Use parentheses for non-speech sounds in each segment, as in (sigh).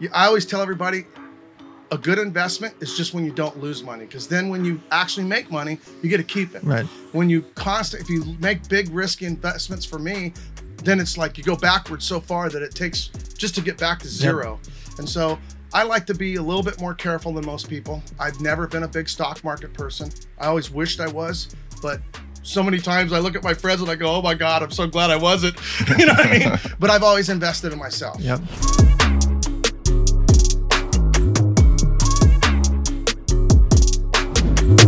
You- I always tell everybody a good investment is just when you don't lose money because then when you actually make money, you get to keep it. Right. When you constant, if you make big risky investments for me, then it's like you go backwards so far that it takes just to get back to zero. And so I like to be a little bit more careful than most people. I've never been a big stock market person. I always wished I was, but so many times I look at my friends and I go, "Oh my God, I'm so glad I wasn't." (laughs) you know what I mean? (laughs) But I've always invested in myself. Yep.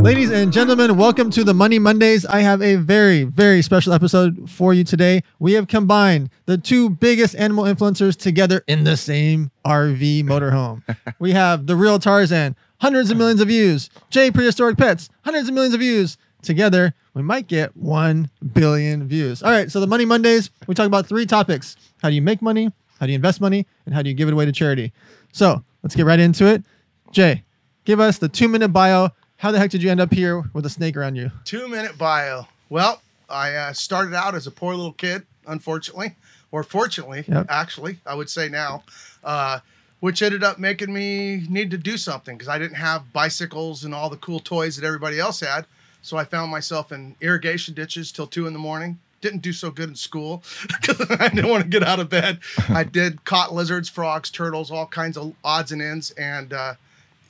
Ladies and gentlemen, welcome to the Money Mondays. I have a very, very special episode for you today. We have combined the two biggest animal influencers together in the same RV motorhome. (laughs) we have the real Tarzan, hundreds of millions of views. Jay Prehistoric Pets, hundreds of millions of views. Together, we might get 1 billion views. All right, so the Money Mondays, we talk about three topics how do you make money, how do you invest money, and how do you give it away to charity. So let's get right into it. Jay, give us the two minute bio. How the heck did you end up here with a snake around you? Two minute bio. Well, I uh, started out as a poor little kid, unfortunately, or fortunately, Yep. actually, I would say now, uh, which ended up making me need to do something because I didn't have bicycles and all the cool toys that everybody else had. So I found myself in irrigation ditches till two in the morning. Didn't do so good in school (laughs) because I didn't want to get out of bed. I did caught lizards, frogs, turtles, all kinds of odds and ends, and uh,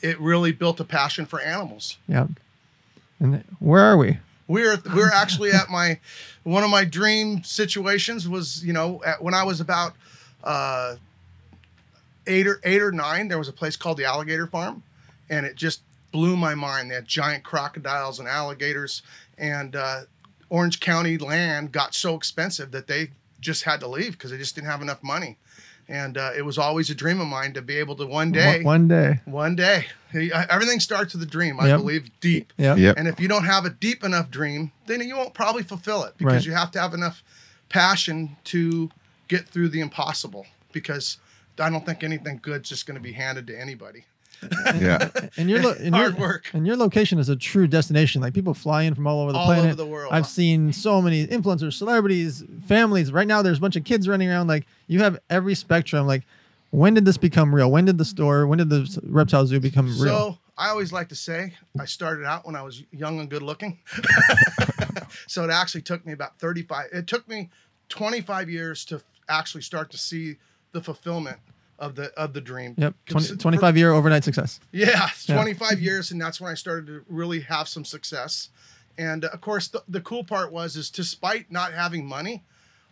it really built a passion for animals Yep. And where are we? we're we're actually at my one of my dream situations was you know at, when I was about uh, eight or eight or nine there was a place called the Alligator Farm, and it just blew my mind. They had giant crocodiles and alligators, and uh, Orange County land got so expensive that they just had to leave because they just didn't have enough money. And uh, it was always a dream of mine to be able to one day, One, one day. one day, everything starts with a dream. I Yep. believe deep. Yep. Yep. And if you don't have a deep enough dream, then you won't probably fulfill it because Right. you have to have enough passion to get through the impossible. Because I don't think anything good's just going to be handed to anybody. (laughs) Yeah. And your, lo- and Hard your, work. And your location is a true destination. Like people fly in from all over the planet. All planet. over the world. I've seen so many influencers, celebrities, families. Right now, there's a bunch of kids running around. Like you have every spectrum. Like, when did this become real? When did the store? When did the reptile zoo become real? So I always like to say I started out when I was young and good looking. (laughs) so it actually took me about 35. It took me 25 years to actually start to see the fulfillment of the of the dream. Yep. 20, Consi- 25 year overnight success. Yeah, Yeah. 25 years, and that's when I started to really have some success. And of course, the, the cool part was is despite not having money,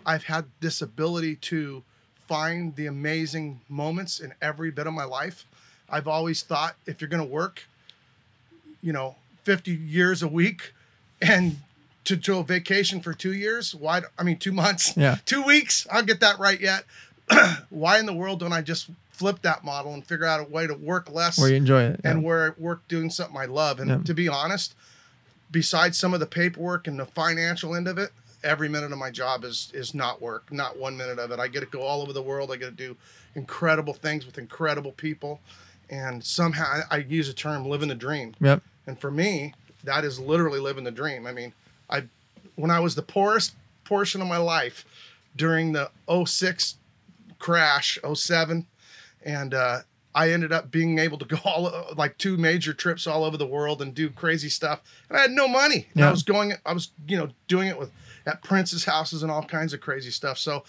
I've had this ability to find the amazing moments in every bit of my life. I've always thought if you're going to work, you know, 50 years a week and to do a vacation for two years, why? I mean, two months, Yeah. (laughs) two weeks. I'll get that right yet. (clears throat) why in the world don't I just flip that model and figure out a way to work less Where you enjoy it. and where I work doing something I love. And Yeah. to be honest, besides some of the paperwork and the financial end of it, every minute of my job is is not work, not one minute of it. I get to go all over the world. I get to do incredible things with incredible people, and somehow I, I use a term "living the dream." Yep. And for me, that is literally living the dream. I mean, I when I was the poorest portion of my life during the 06 crash, 07, and uh, I ended up being able to go (laughs) all like two major trips all over the world and do crazy stuff. And I had no money. And Yeah. I was going, I was, you know, doing it with at Prince's houses and all kinds of crazy stuff. So,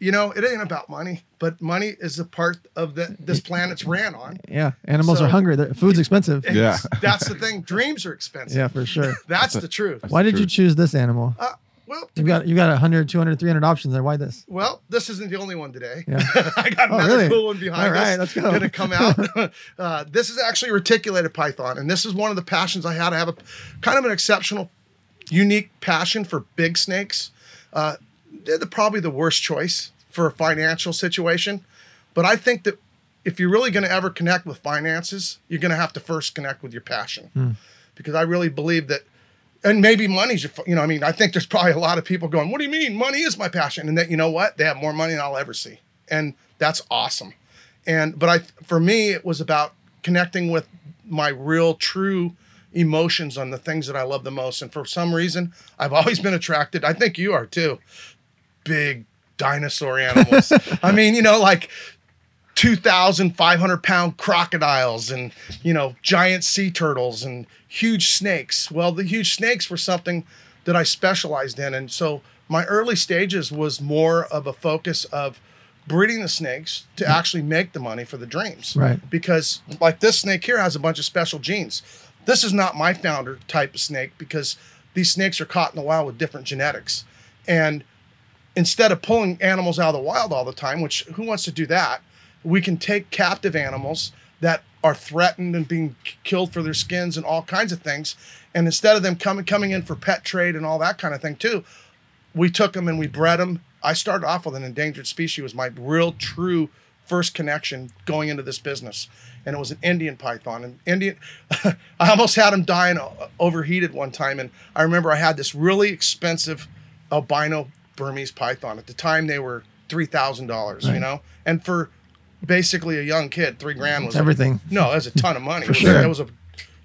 you know, it ain't about money, but money is a part of the this planet's ran on. Yeah. Animals So- are hungry. Their food's expensive. Yeah. that's the thing. Dreams are expensive. Yeah, for sure. That's the truth. Why did you choose this animal? Uh, well, You be- got you got 100, 200, 300 options there. Why this? well, this isn't the only one today. Yeah. (laughs) I got Oh, another really? cool one behind All right, us. let's go. Going to come out. (laughs) (laughs) uh, this is actually reticulated python, and this is one of the passions I had. I have a kind of an exceptional, unique passion for big snakes. Uh, they're the, probably the worst choice for a financial situation, but I think that if you're really going to ever connect with finances, you're going to have to first connect with your passion, Hmm. because I really believe that and maybe money's your, you know, I mean, I think there's probably a lot of people going, "What do you mean? Money is my passion." And that, you know what? They have more money than I'll ever see, and that's awesome. And but I, for me, it was about connecting with my real, true emotions on the things that I love the most. And for some reason, I've always been attracted. I think you are too. Big dinosaur (laughs) animals. I mean, you know, like 2,500 pound crocodiles and, you know, giant sea turtles and huge snakes. Well, the huge snakes were something that I specialized in. And so my early stages was more of a focus of breeding the snakes to mm-hmm. actually make the money for the dreams. Right. Because, like this snake here has a bunch of special genes. This is not my founder type of snake because these snakes are caught in the wild with different genetics. And instead of pulling animals out of the wild all the time, which who wants to do that? We can take captive animals that are threatened and being killed for their skins and all kinds of things. And instead of them coming coming in for pet trade and all that kind of thing too, we took them and we bred them. I started off with an endangered species was my real true first connection going into this business, and it was an Indian python. And Indian, (laughs) I almost had him dying overheated one time. And I remember I had this really expensive albino Burmese python. At the time, they were three thousand dollars. You know, and for basically a young kid, three grand was It's everything. no, it was a ton of money. (laughs) For it was, sure. It was a,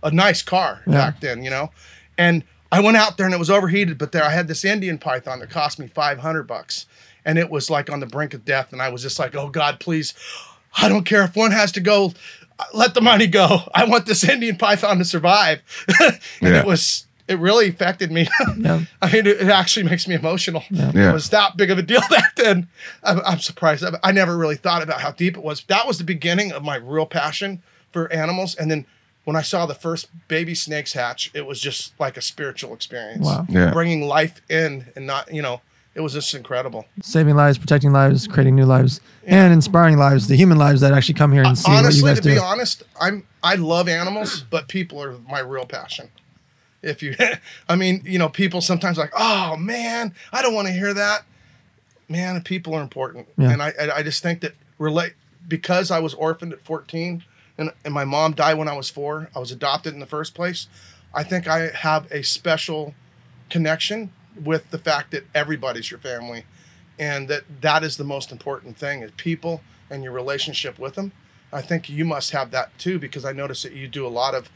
a nice car Yeah. back then, you know. And I went out there and it was overheated, but there I had this Indian python that cost me 500 bucks. And it was like on the brink of death. And I was just like, oh God, please, I don't care if one has to go, let the money go. I want this Indian python to survive. (laughs) and Yeah. it was, it really affected me. Yeah. (laughs) I mean, it, it actually makes me emotional. Yeah. It was that big of a deal (laughs) back then. I'm, I'm surprised. I, I never really thought about how deep it was. That was the beginning of my real passion for animals. And then when I saw the first baby snakes hatch, it was just like a spiritual experience. Wow. Yeah. Bringing life in and not, you know, it was just incredible. Saving lives, protecting lives, creating new lives, and inspiring lives, the human lives that actually come here and see Honestly, what you to guys do. be honest, I'm I love animals, but people are my real passion. If you, (laughs) I mean, you know, people sometimes like, oh man, I don't want to hear that. Man, people are important, Yeah. and I I I just think that relate because I was orphaned at 14 and and my mom died when I was four. I was adopted in the first place. I think I have a special connection with the fact that everybody's your family, and that that is the most important thing is people and your relationship with them. I think you must have that too because I notice that you do a lot of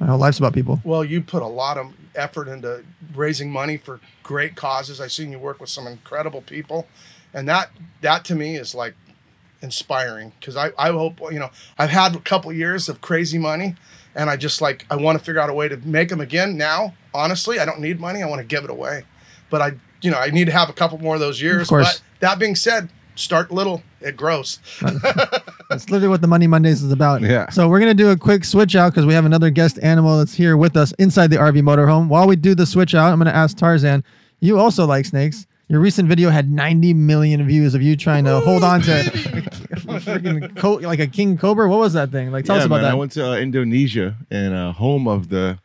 My whole life's about people. well, you put a lot of effort into raising money for great causes. I've seen you work with some incredible people, and that that to me is like inspiring because I I hope you know I've had a couple years of crazy money, and I just like I want to figure out a way to make them again. Now, honestly, I don't need money. I want to give it away, but I you know I need to have a couple more of those years. Of course. But that being said, start little. It grows. (laughs) That's literally what the Money Mondays is about. Yeah. So we're gonna do a quick switch out because we have another guest animal that's here with us inside the RV motorhome. While we do the switch out, I'm gonna ask Tarzan. You also like snakes. Your recent video had 90 million views of you trying to hold on to freaking co- like a king cobra. What was that thing? Like, tell yeah, us about man, that. I went to uh, Indonesia and uh, home of the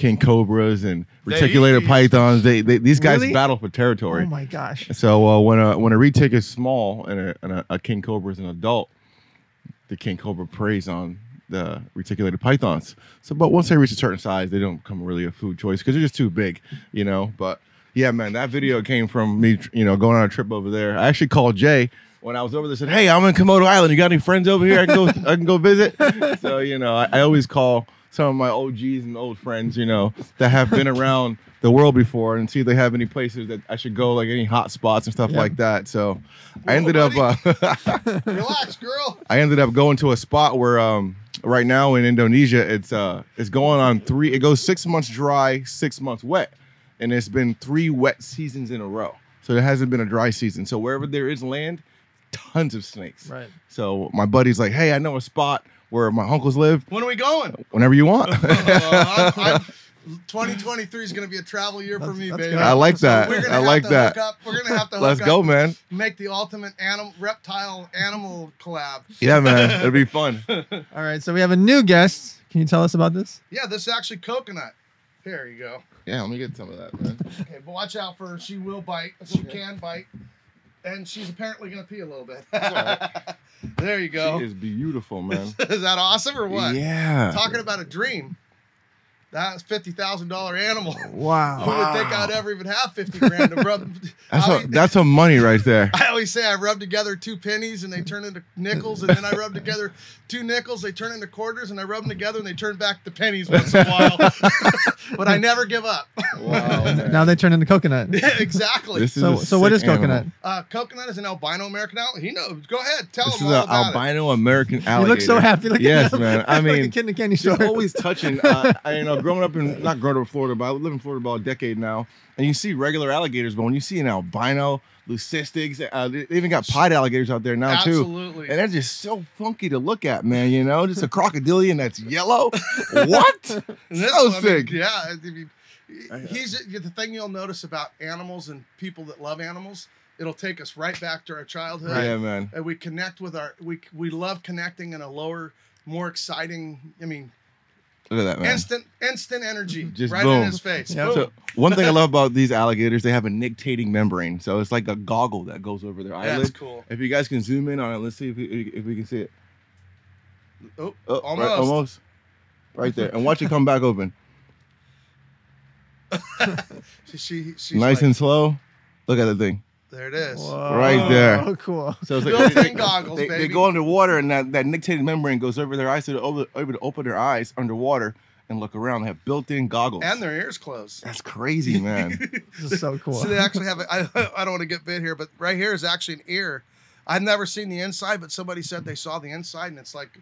king cobras and reticulated these. pythons. They, they these guys Really? battle for territory. oh my gosh. So uh, when a when a retic is small and a, and a, a king cobra is an adult, the king cobra preys on the reticulated pythons. So, but once they reach a certain size, they don't become really a food choice because they're just too big, you know. But yeah, man, that video came from me, you know, going on a trip over there. I actually called Jay when I was over there. Said, "Hey, I'm in Komodo Island. You got any friends over here? I can go. I can go visit." (laughs) So you know, I, I always call some of my OGs and old friends, you know, that have been (laughs) around the world before and see if they have any places that I should go, like any hot spots and stuff Yeah. like that. So I Whoa, ended up uh, (laughs) (laughs) Relax, girl. I ended up going to a spot where um right now in Indonesia it's uh it's going on three it goes six months dry, six months wet. And it's been three wet seasons in a row. So there hasn't been a dry season. So wherever there is land, tons of snakes. Right. So my buddy's like, Hey, I know a spot where my uncles live. When are we going? Whenever you want. (laughs) Uh, I'm- I'm- 2023 is going to be a travel year for me, baby. good. I like So that. we're gonna I like to that. hook up- We're gonna have to. Let's hook go, man. Make the ultimate animal, reptile, animal collab. Yeah, man. (laughs) It'll be fun. All right. So we have a new guest. Can you tell us about this? Yeah, this is actually coconut. There you go. Yeah, let me get some of that, man. Okay, but watch out for her. She will bite. She can bite, and she's apparently gonna pee a little bit. (laughs) there you go. She is beautiful, man. (laughs) Is that awesome or what? Yeah. Talking about a dream. That's fifty thousand dollar animal. Wow. Who would think I'd ever even have fifty grand to rub? (laughs) That's I, some, that's some money right there. (laughs) I always say I rub together two pennies and they turn into nickels, and then I rub together two nickels, they turn into quarters, and I rub them together and they turn back to pennies once in a while. (laughs) but I never give up. Wow. man. Now they turn into coconut. exactly. This is So a so what sick coconut? uh, coconut is an albino American owl. He knows. Go ahead, tell This him is all an about albino American alligator. You look so happy. Look yes, at him. man. I like a mean, kid in a candy store. Always touching. Uh, I, you know, growing up in not growing up in Florida, but I live in Florida about a decade now, and you see regular alligators, but when you see an albino, leucistics, uh, they even got pied alligators out there now too, Absolutely. and they're just so funky to look at, man. You know, just a crocodilian that's yellow. what? (laughs) So I mean, sick. yeah, I mean, he's the thing you'll notice about animals and people that love animals. It'll take us right back to our childhood, Yeah, man. and we connect with our. We we love connecting in a lower, more exciting. I mean, Look at that, man. instant instant energy Just right boom. in his face. Yeah. So one thing I love about these alligators, they have a nictating membrane, so it's like a goggle that goes over their That's eyelid. cool. If you guys can zoom in on it, let's see if we, if we can see it. Oh, Oh, right- Almost. almost. Right there, and watch it come back open. (laughs) she, she she's nice like, and slow. Look at the thing. There it is. Whoa, Right there. Oh, Cool. So it's Built-in goggles, they, they go underwater, and that, that nictating membrane goes over their eyes, so they're able, able to open their eyes underwater and look around. They have built-in goggles. And their ears closed. That's crazy, man. (laughs) This is so cool. So they actually have. A, I, (laughs) I don't want to get bit here, but right here is actually an ear. I've never seen the inside, but somebody said they saw the inside, and it's like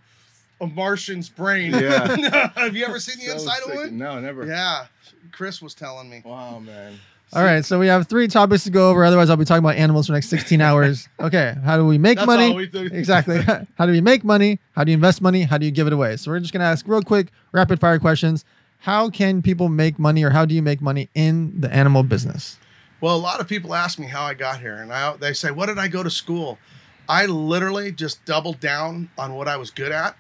a Martian's brain. Yeah. (laughs) have you ever seen the So inside sick. of one? No, never. Yeah, Chris was telling me. Wow, man. All right, so we have three topics to go over. Otherwise, I'll be talking about animals for the next 16 (laughs) hours. Okay, how do we make That's money? all we do. (laughs) exactly. (laughs) how do we make money? How do you invest money? How do you give it away? So we're just gonna ask real quick, rapid fire questions. How can people make money, or how do you make money in the animal business? Well, a lot of people ask me how I got here, and I, they say, "What did I go to school?" I literally just doubled down on what I was good at,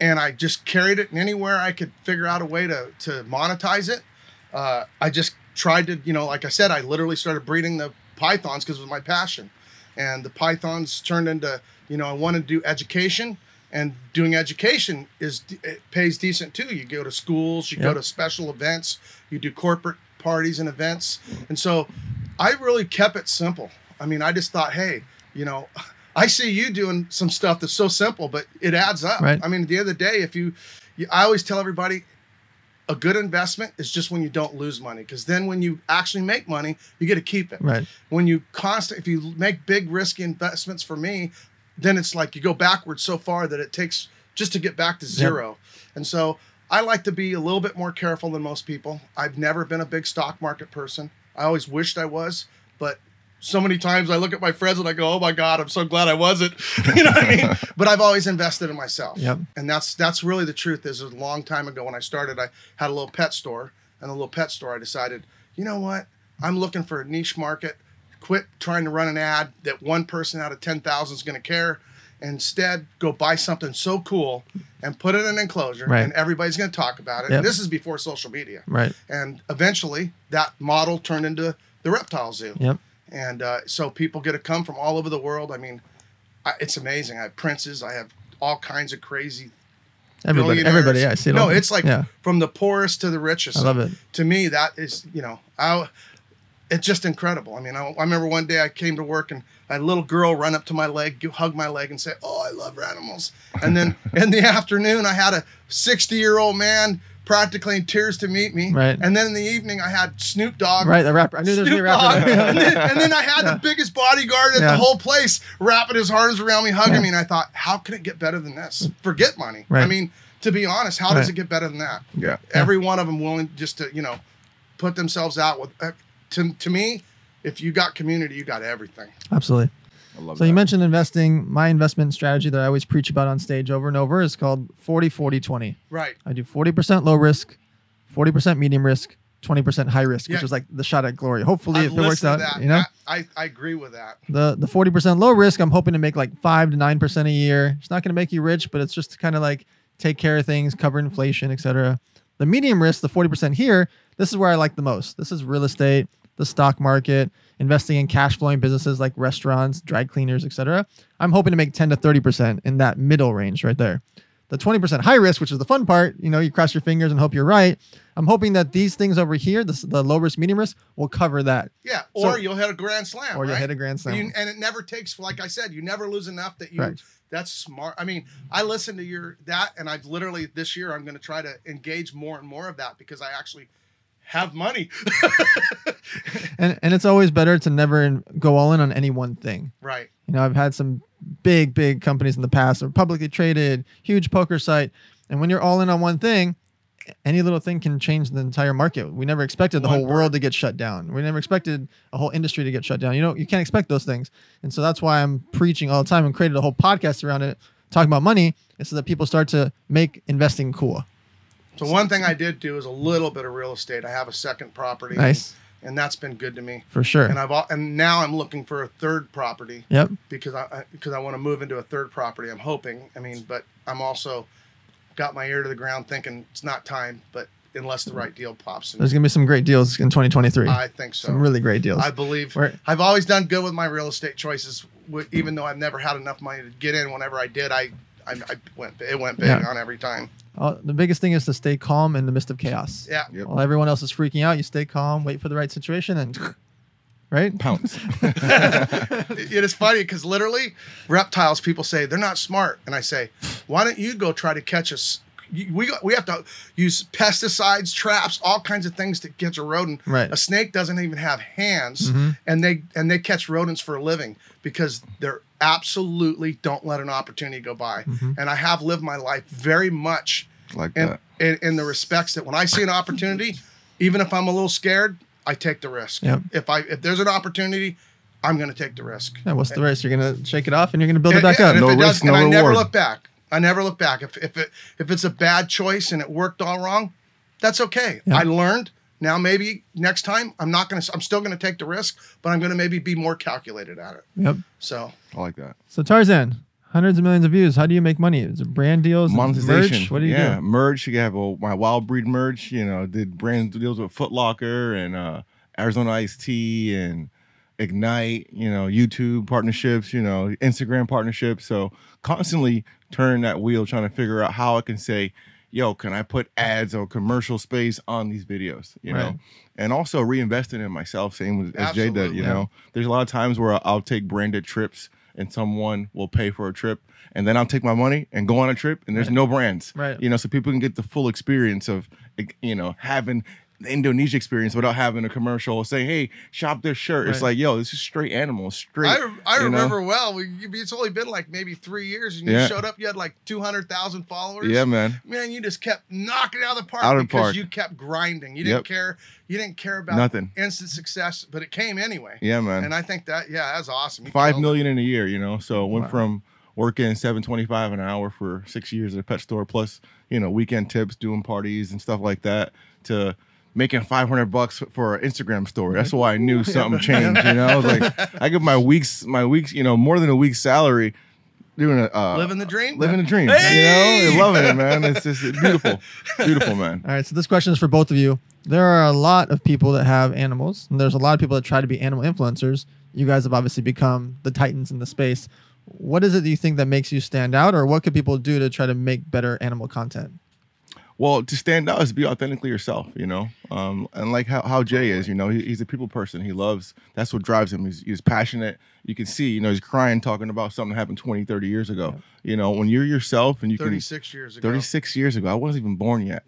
and I just carried it. Anywhere I could figure out a way to to monetize it, uh, I just tried to. You know, like I said, I literally started breeding the pythons because it was my passion, and the pythons turned into. You know, I wanted to do education, and doing education is it pays decent too. You go to schools, you go to special events, you do corporate parties and events, and so I really kept it simple. I mean, I just thought, hey, you know, (laughs) I see you doing some stuff that's so simple, but it adds up. Right. I mean, at the end of the day, if you, you I always tell everybody, a good investment is just when you don't lose money, because then when you actually make money, you get to keep it. Right. When you constant, if you make big risky investments for me, then it's like you go backwards so far that it takes just to get back to zero. And so I like to be a little bit more careful than most people. I've never been a big stock market person. I always wished I was, but so many times I look at my friends and I go, "Oh my God, I'm so glad I wasn't." (laughs) you know what I mean? (laughs) But I've always invested in myself, Yep. and that's that's really the truth. Is a long time ago when I started, I had a little pet store, and the little pet store. I decided, you know what? I'm looking for a niche market. Quit trying to run an ad that one person out of ten thousand is going to care. Instead, go buy something so cool and put it in an enclosure, Right. and everybody's going to talk about it. Yep. And this is before social media Right. and eventually that model turned into the reptile zoo Yep. And uh, so people get to come from all over the world i mean I, it's amazing i have princes i have all kinds of crazy Everybody. Everybody. Yeah. I see it. no it's like yeah. from the poorest to the richest I love it. to me that is you know I, it's just incredible i mean I, I remember one day i came to work and a little girl run up to my leg hug my leg and say oh i love animals and then (laughs) in the afternoon i had a 60 year old man practically in tears to meet me Right. and then in the evening i had snoop dogg Right. The rapper. I knew there was a new rapper. Dogg. and, then, and then I had the biggest bodyguard at Yeah. the whole place wrapping his arms around me, hugging Yeah. me. And I thought, how can it get better than this? Forget money. Right. I mean, to be honest, how Right. does it get better than that? Yeah. Every one of them willing just to, you know, put themselves out with. Uh, to, to me, if you got community, you got everything. Absolutely. I love So that. you mentioned investing. My investment strategy that I always preach about on stage over and over is called 40 40 20. Right. I do 40% low risk, 40% medium risk, 20% high risk, which is like the shot at glory. Hopefully, I've if it works listened out, that. you know, I, I, I agree with that. the the 40% low risk, I'm hoping to make like five to nine percent a year. It's not going to make you rich, but it's just to kind of like take care of things, cover inflation, etc. The medium risk, the 40% here, this is where I like the most. This is real estate, the stock market, investing in cash flowing businesses like restaurants, dry cleaners, etc. I'm hoping to make 10 to 30% in that middle range right there. the 20% high risk, which is the fun part, you know, you cross your fingers and hope you're right. I'm hoping that these things over here, the, the low risk, medium risk, will cover that. Yeah, or So- you'll hit a grand slam, or you'll hit a grand slam. You- and it never takes, like I said, you never lose enough that you. Correct. That's smart. I mean, I listen to your that, and I've literally this year I'm going to try to engage more and more of that because I actually have money. (laughs) and and it's always better to never in, go all in on any one thing. right. You know, I've had some big, big companies in the past, that are publicly traded, huge poker site, and when you're all in on one thing, any little thing can change the entire market. We never expected the One whole world to get shut down. We never expected a whole industry to get shut down. You know, you can't expect those things, and so that's why I'm preaching all the time and created a whole podcast around it, talking about money, is so that people start to make investing cool. So one thing I did do is a little bit of real estate. I have a second property. Nice, And that's been good to me. for sure. And I've and now I'm looking for a third property Yep. because I, because I want to move into a third property. I'm hoping. I mean, but I'm also got my ear to the ground thinking it's not time, but unless the right deal pops in. There's gonna be some great deals in 2023. I think so. some really great deals. I believe Where- I've always done good with my real estate choices, even though I've never had enough money to get in. Whenever I did, I I, I went it went big Yeah. on every time. Uh, the biggest thing is to stay calm in the midst of chaos. Yeah, Yep. While everyone else is freaking out, you stay calm, wait for the right situation, and (laughs) right. Pounce. (laughs) it is funny because literally reptiles people say they're not smart and i say why don't you go try to catch us you- we, got- we have to use pesticides traps all kinds of things to catch a rodent Right. a snake doesn't even have hands Mhm. and they and they catch rodents for a living because they're absolutely don't let an opportunity go by Mhm. and i have lived my life very much like in, that. in, in the respects that when I see an opportunity, even if I'm a little scared, I take the risk. Yep. If I if there's an opportunity, I'm going to take the risk. Yeah, what's the risk? You're gonna shake it off and you're gonna build it back and up. if No it does- risk, no and I never reward. look back. I never look back. If if it if it's a bad choice and it worked all wrong, that's okay. Yeah. I learned. Now maybe next time I'm not going to. I'm still going to take the risk, but I'm going to maybe be more calculated at it. Yep. So I like that. So Tarzan, hundreds of millions of views. How do you make money? Is it brand deals? Monetization. Merch? What do you yeah, do? merch. You have a, my wild breed merch. You know, did brand deals with Foot Locker and uh, Arizona Iced Tea and Ignite. You know, YouTube partnerships. You know, Instagram partnerships. So constantly turning that wheel, trying to figure out how I can say, "Yo, can I put ads or commercial space on these videos?" You know. And also reinvesting in myself, same as, as Jay did. You Yeah. know, there's a lot of times where I'll take branded trips and someone will pay for a trip and then I'll take my money and go on a trip and there's Right. no brands. Right. You know, so people can get the full experience of you know, having the Indonesia experience without having a commercial saying, Hey, shop this shirt. It's like, yo, this is straight animals, straight. I, I you know? remember well. We, it's only been like maybe three years, and you Yeah. showed up. You had like two hundred thousand followers. Yeah, man. man, you just kept knocking it out of the park Out of because park. you kept grinding. You didn't Yep. care. You didn't care about Nothing. instant success, but it came anyway. Yeah, man. And I think that yeah, that's awesome. You Five it. in a year, you know. So went Wow. from working seven twenty five an hour for six years at a pet store, plus you know weekend tips, doing parties and stuff like that, to making five hundred bucks for an Instagram story. That's why I knew (laughs) something changed. You know, I was like, I give my weeks, my weeks, you know, more than a week's salary doing a uh, living the dream. living the dream. Hey! You know, loving it, man. It's just beautiful, beautiful, man. All right. So this question is for both of you. There are a lot of people that have animals, and there's a lot of people that try to be animal influencers. You guys have obviously become the titans in the space. What is it that you think that makes you stand out, or what could people do to try to make better animal content? Well, to stand out is be authentically yourself, you know. Um, and like how, how Jay is, you know, he, he's a people person. He loves, that's what drives him. He's, he's passionate. You can see, you know, he's crying talking about something that happened 20, 30 years ago. You know, when you're yourself and you can, 36 years ago. 36 years ago, I wasn't even born yet.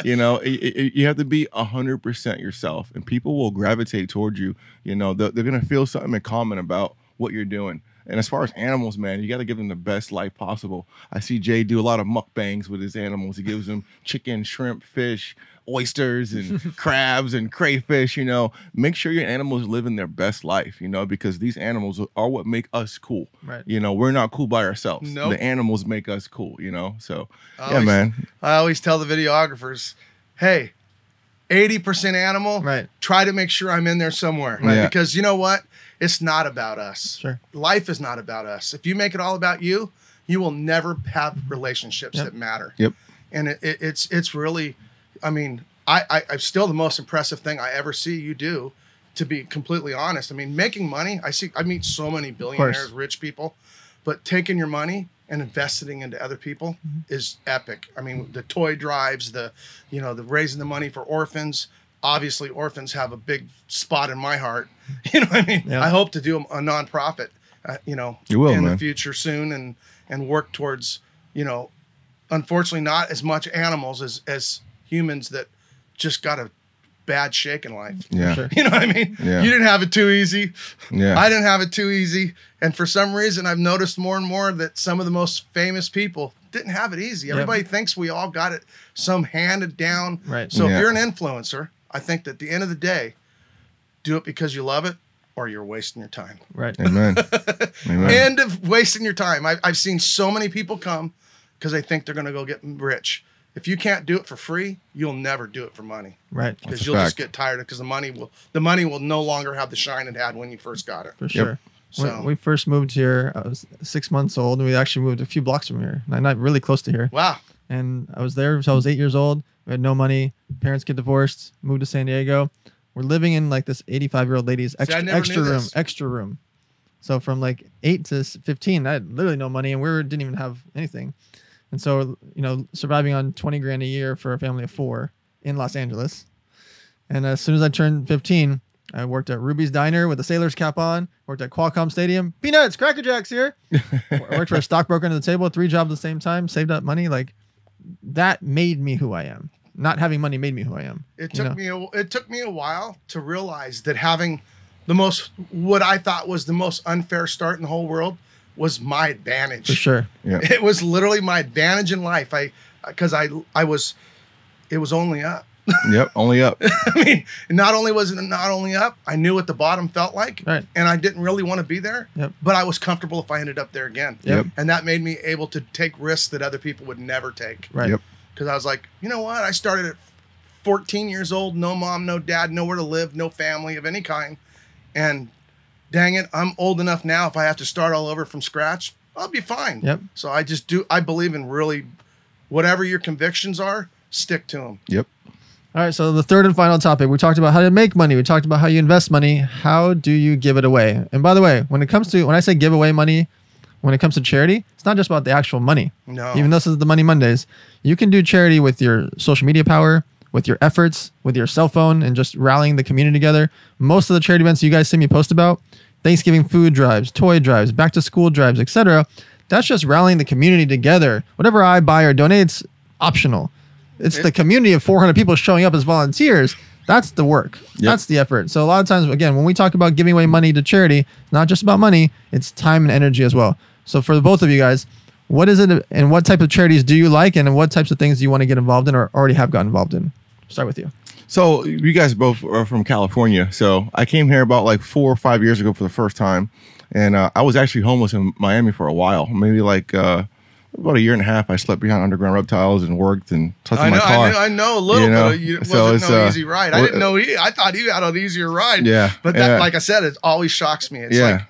(laughs) you know, it, it- you have to be 100% yourself and people will gravitate towards you. You know, they're, they're going to feel something in common about what you're doing. And as far as animals, man, you got to give them the best life possible. I see Jay do a lot of mukbangs with his animals. He gives them (laughs) chicken, shrimp, fish, oysters, and (laughs) crabs and crayfish. You know, make sure your animals living their best life. You know, because these animals are what make us cool. Right. You know, we're not cool by ourselves. Nope. The animals make us cool. You know, so I yeah, always- man. I always tell the videographers, hey, 80% animal. Right. Try to make sure I'm in there somewhere. Right. Yeah. Because you know what? It's not about us. Sure. Life is not about us. If you make it all about you, you will never have relationships Yep. that matter. Yep. And it, it, it's it's really, I mean, I, I I'm still the most impressive thing I ever see you do. To be completely honest, I mean, making money. I see. I meet so many billionaires, rich people, but taking your money and investing into other people Mm-hmm. is epic. I mean, the toy drives, the you know, the raising the money for orphans. Obviously, orphans have a big spot in my heart. (laughs) You know what I mean? Yeah. I hope to do a, a nonprofit, uh, you know, You will, in man. the future soon, and and work towards, you know, unfortunately not as much animals as as humans that just got a bad shake in life. Yeah. Sure. (laughs) You know what I mean? Yeah. You didn't have it too easy. Yeah. I didn't have it too easy. And for some reason, I've noticed more and more that some of the most famous people didn't have it easy. Everybody thinks we all got it some handed down. Right. So Yeah. if you're an influencer, I think that at the end of the day, do it because you love it or you're wasting your time. Right. (laughs) Amen. Amen. End of wasting your time. I, I've seen so many people come because they think they're going to go get rich. If you can't do it for free, you'll never do it for money Right. because you'll just get tired of it because the money will the money will no longer have the shine it had when you first got it. For sure. So When we first moved here, I was six months old, and we actually moved a few blocks from here, not- not really close to here. wow, And I was there until I was eight years old. We had no money. Parents get divorced. Moved to San Diego. We're living in like this 85 year old lady's extra, never extra room, this. extra room. So from like eight to 15, I had literally no money, and we were, didn't even have anything. And so, you know, surviving on 20 grand a year for a family of four in Los Angeles. And as soon as I turned 15, I worked at Ruby's Diner with a sailor's cap on. Worked at Qualcomm Stadium. Peanuts, Cracker Jacks here. I (laughs) worked for a stockbroker under the table, three jobs at the same time, saved up money. Like that made me who I am. Not having money made me who I am. it took know? me a, it took me a while to realize that having the most what I thought was the most unfair start in the whole world was my advantage. for sure. yeah. It was literally my advantage in life. I because I I was it was only up. (laughs) Yep. Only up. (laughs) I mean, not only was it not only up, I knew what the bottom felt like, Right. and I didn't really want to be there. Yep. But I was comfortable if I ended up there again. Yep. And that made me able to take risks that other people would never take. Right. Yep. Because I was like, you know what? I started at 14 years old, no mom, no dad, nowhere to live, no family of any kind, and dang it, I'm old enough now. If I have to start all over from scratch, I'll be fine. Yep. So I just do. I believe in really, whatever your convictions are, stick to them. Yep. All right. So the third and final topic, we talked about how to make money. We talked about how you invest money. How do you give it away? And by the way, when it comes to when I say give away money, when it comes to charity, it's not just about the actual money. No. Even though this is the Money Mondays, you can do charity with your social media power, with your efforts, with your cell phone, and just rallying the community together. Most of the charity events you guys see me post about, Thanksgiving food drives, toy drives, back to school drives, etc. That's just rallying the community together. Whatever I buy or donate, it's optional. It's the community of 400 people showing up as volunteers. That's the work. That's the effort. So a lot of times, again, when we talk about giving away money to charity, it's not just about money; it's time and energy as well. So for the both of you guys, what is it, and what type of charities do you like, and what types of things do you want to get involved in, or already have gotten involved in? Start with you. So you guys both are from California. So I came here about like four or five years ago for the first time, and uh, I was actually homeless in Miami for a while, maybe like uh, about a year and a half. I slept behind underground reptiles and worked and slept I in know, my car. I know, I know a little You know, bit. Of, you, it so wasn't no uh, easy ride. I didn't know he. I thought he had an easier ride. Yeah, but that, yeah. like I said, it always shocks me. It's yeah. like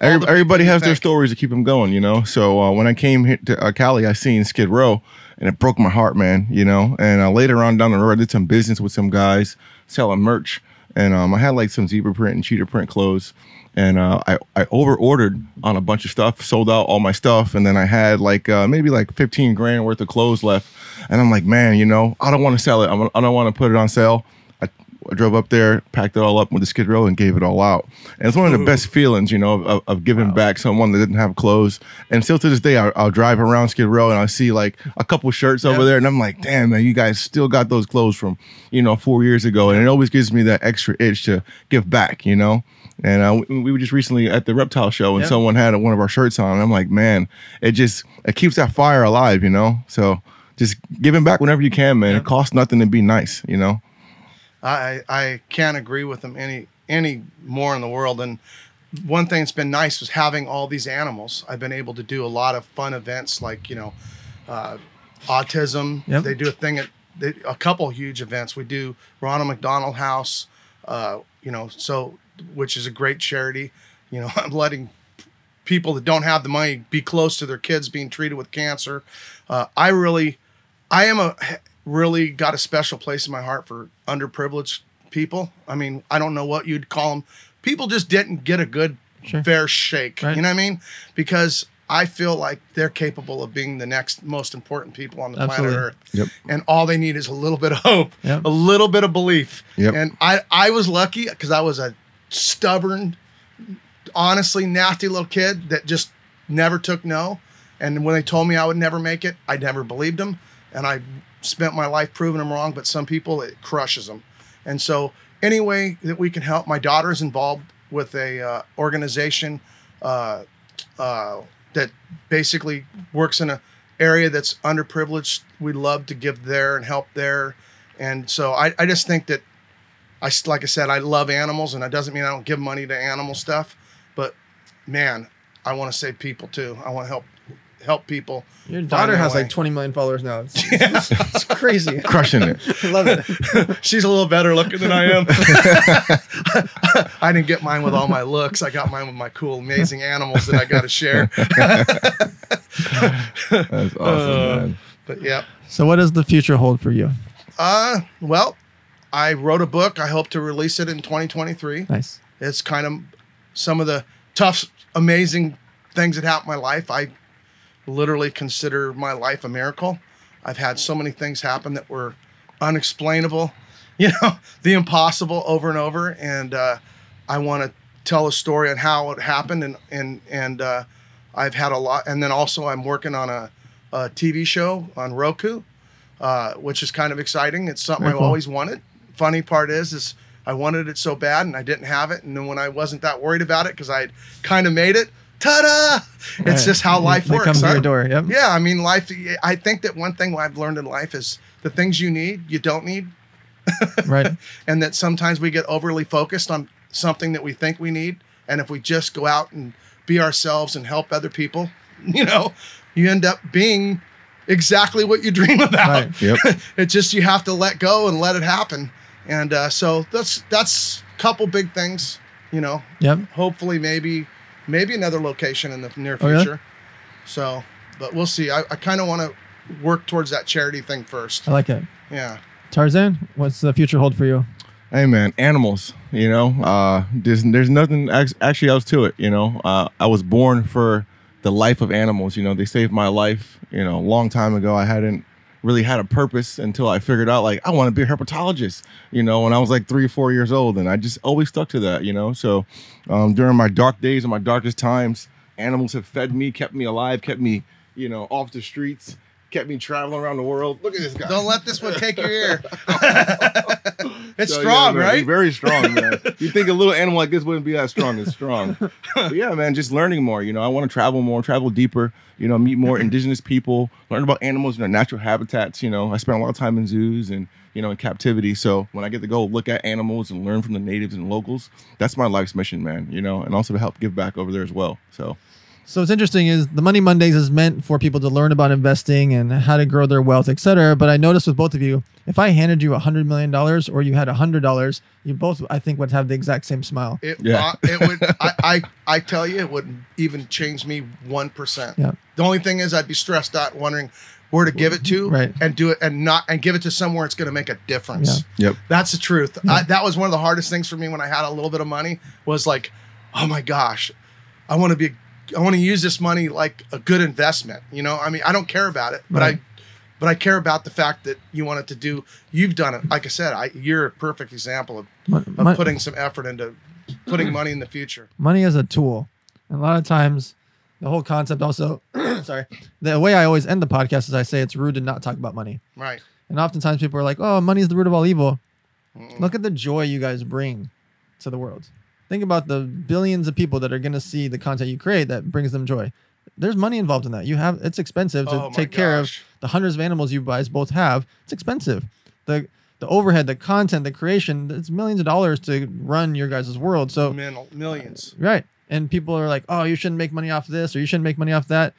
Every- the everybody has their stories to keep them going, you know. So uh, when I came here to uh, Cali, I seen Skid Row, and it broke my heart, man. You know. And uh, later on down the road, I did some business with some guys selling merch, and um, I had like some zebra print and cheetah print clothes, and uh, I I over ordered on a bunch of stuff, sold out all my stuff, and then I had like uh, maybe like fifteen grand worth of clothes left, and I'm like, man, you know, I don't want to sell it. I'm, I don't want to put it on sale. I, I drove up there, packed it all up with the Skid Row, and gave it all out. And it's one of the best feelings, you know, of, of giving back someone that didn't have clothes. And still to this day, I'll, I'll drive around Skid Row and I see like a couple shirts over there, and I'm like, damn, man, you guys still got those clothes from, you know, four years ago. And it always gives me that extra itch to give back, you know. And uh, we, we were just recently at the reptile show, and Yeah. someone had one of our shirts on. And I'm like, man, it just it keeps that fire alive, you know. So just giving back whenever you can, man. It costs nothing to be nice, you know. I I can't agree with them any any more in the world. And one thing that's been nice was having all these animals. I've been able to do a lot of fun events like you know, uh, autism. Yep. They do a thing at they, a couple huge events. We do Ronald McDonald House. Uh, you know, so which is a great charity. You know, (laughs) I'm letting people that don't have the money be close to their kids being treated with cancer. Uh, I really, I am a really got a special place in my heart for underprivileged people. I mean, I don't know what you'd call them. People just didn't get a good, Sure. fair shake. Right. You know what I mean? Because I feel like they're capable of being the next most important people on the Absolutely. planet Earth. Yep. And all they need is a little bit of hope, Yep. a little bit of belief. Yep. And I, I was lucky because I was a stubborn, honestly nasty little kid that just never took no. And when they told me I would never make it, I never believed them. And I spent my life proving them wrong. But some people, it crushes them. And so, any way that we can help, my daughter is involved with a uh, organization uh, uh, that basically works in a area that's underprivileged. We love to give there and help there. And so, I, I just think that I s- like I said, I love animals, and that doesn't mean I don't give money to animal stuff. But man, I want to save people too. I want to help help people. Your daughter has way. like 20 million followers now. It's, (laughs) it's, it's crazy. (laughs) Crushing it. I (laughs) love it. She's a little better looking than I am. I didn't get mine with all my looks. I got mine with my cool, amazing animals that I got to share. That's awesome, Uh, man. But yeah. So, what does the future hold for you? Uh, well, I wrote a book. I hope to release it in 2023. Nice. It's kind of some of the tough, amazing things that happened in my life. I literally consider my life a miracle. I've had so many things happen that were unexplainable, (laughs) you know, the impossible over and over. And uh, I want to tell a story on how it happened. And, and, and uh, I've had a lot. And then also, I'm working on a, a TV show on Roku, uh, which is kind of exciting. It's something Very I've cool. always wanted. Funny part is, is I wanted it so bad and I didn't have it. And then when I wasn't that worried about it, because I kind of made it, ta-da! It's just how life They works. come to huh? your door. Yep. Yeah, I mean, life. I think that one thing I've learned in life is the things you need, you don't need, (laughs) Right. and that sometimes we get overly focused on something that we think we need, and if we just go out and be ourselves and help other people, (laughs) you know, you end up being exactly what you dream about. Right. Yep. (laughs) it's just you have to let go and let it happen, and uh, so that's that's a couple big things, you know. Yep. Hopefully, maybe maybe another location in the near Oh, really? future. So, but we'll see. I, I kind of want to work towards that charity thing first. I like it. Yeah. Tarzan, what's the future hold for you? Hey man, animals. You know, uh, there's there's nothing actually else to it. You know, uh, I was born for the life of animals. You know, they saved my life. You know, a long time ago. I hadn't really had a purpose until I figured out like I want to be a herpetologist. You know, when I was like three or four years old, and I just always stuck to that. You know, so um, during my dark days and my darkest times, animals have fed me, kept me alive, kept me, you know, off the streets, kept me traveling around the world. Look at this guy. Don't let this one take your ear. (laughs) it's oh, So, strong, yeah, man, right? Very strong, man. (laughs) you think a little animal like this wouldn't be that strong? It's strong. but yeah, man, just learning more. You know, I want to travel more, travel deeper. You know, meet more (clears throat) indigenous people, learn about animals in their natural habitats. You know, I spent a lot of time in zoos and you know in captivity. So when I get to go look at animals and learn from the natives and locals, that's my life's mission, man. You know, and also to help give back over there as well. So So what's interesting is the Money Mondays is meant for people to learn about investing and how to grow their wealth, etc. But I noticed with both of you, if I handed you a hundred million dollars or you had a hundred dollars, you both I think would have the exact same smile. It, Yeah. uh, it would. (laughs) I, I I tell you, it wouldn't even change me one percent. Yeah. The only thing is, I'd be stressed out, wondering where to give it to, Right. and do it, and not, and give it to somewhere it's going to make a difference. Yep. That's the truth. I, that was one of the hardest things for me when I had a little bit of money. Was like, oh my gosh, I want to be. I want to use this money like a good investment. You know, I mean, I don't care about it, but Right. I, but I care about the fact that you wanted to do. You've done it. Like I said, I, you're a perfect example of Mon- of mon- putting some effort into putting money in the future. (clears throat) money is a tool. And a lot of times, the whole concept also, (clears throat) sorry, the way I always end the podcast is I say it's rude to not talk about money. Right. And oftentimes people are like, oh, money is the root of all evil. Mm-mm. Look at the joy you guys bring to the world. Think about the billions of people that are going to see the content you create that brings them joy. There's money involved in that. You have it's expensive to Oh take care of the hundreds of animals you guys both have. It's expensive. The the overhead, the content, the creation, it's millions of dollars to run your guys' world. So millions. Uh, right. And people are like, oh, you shouldn't make money off this or you shouldn't make money off that.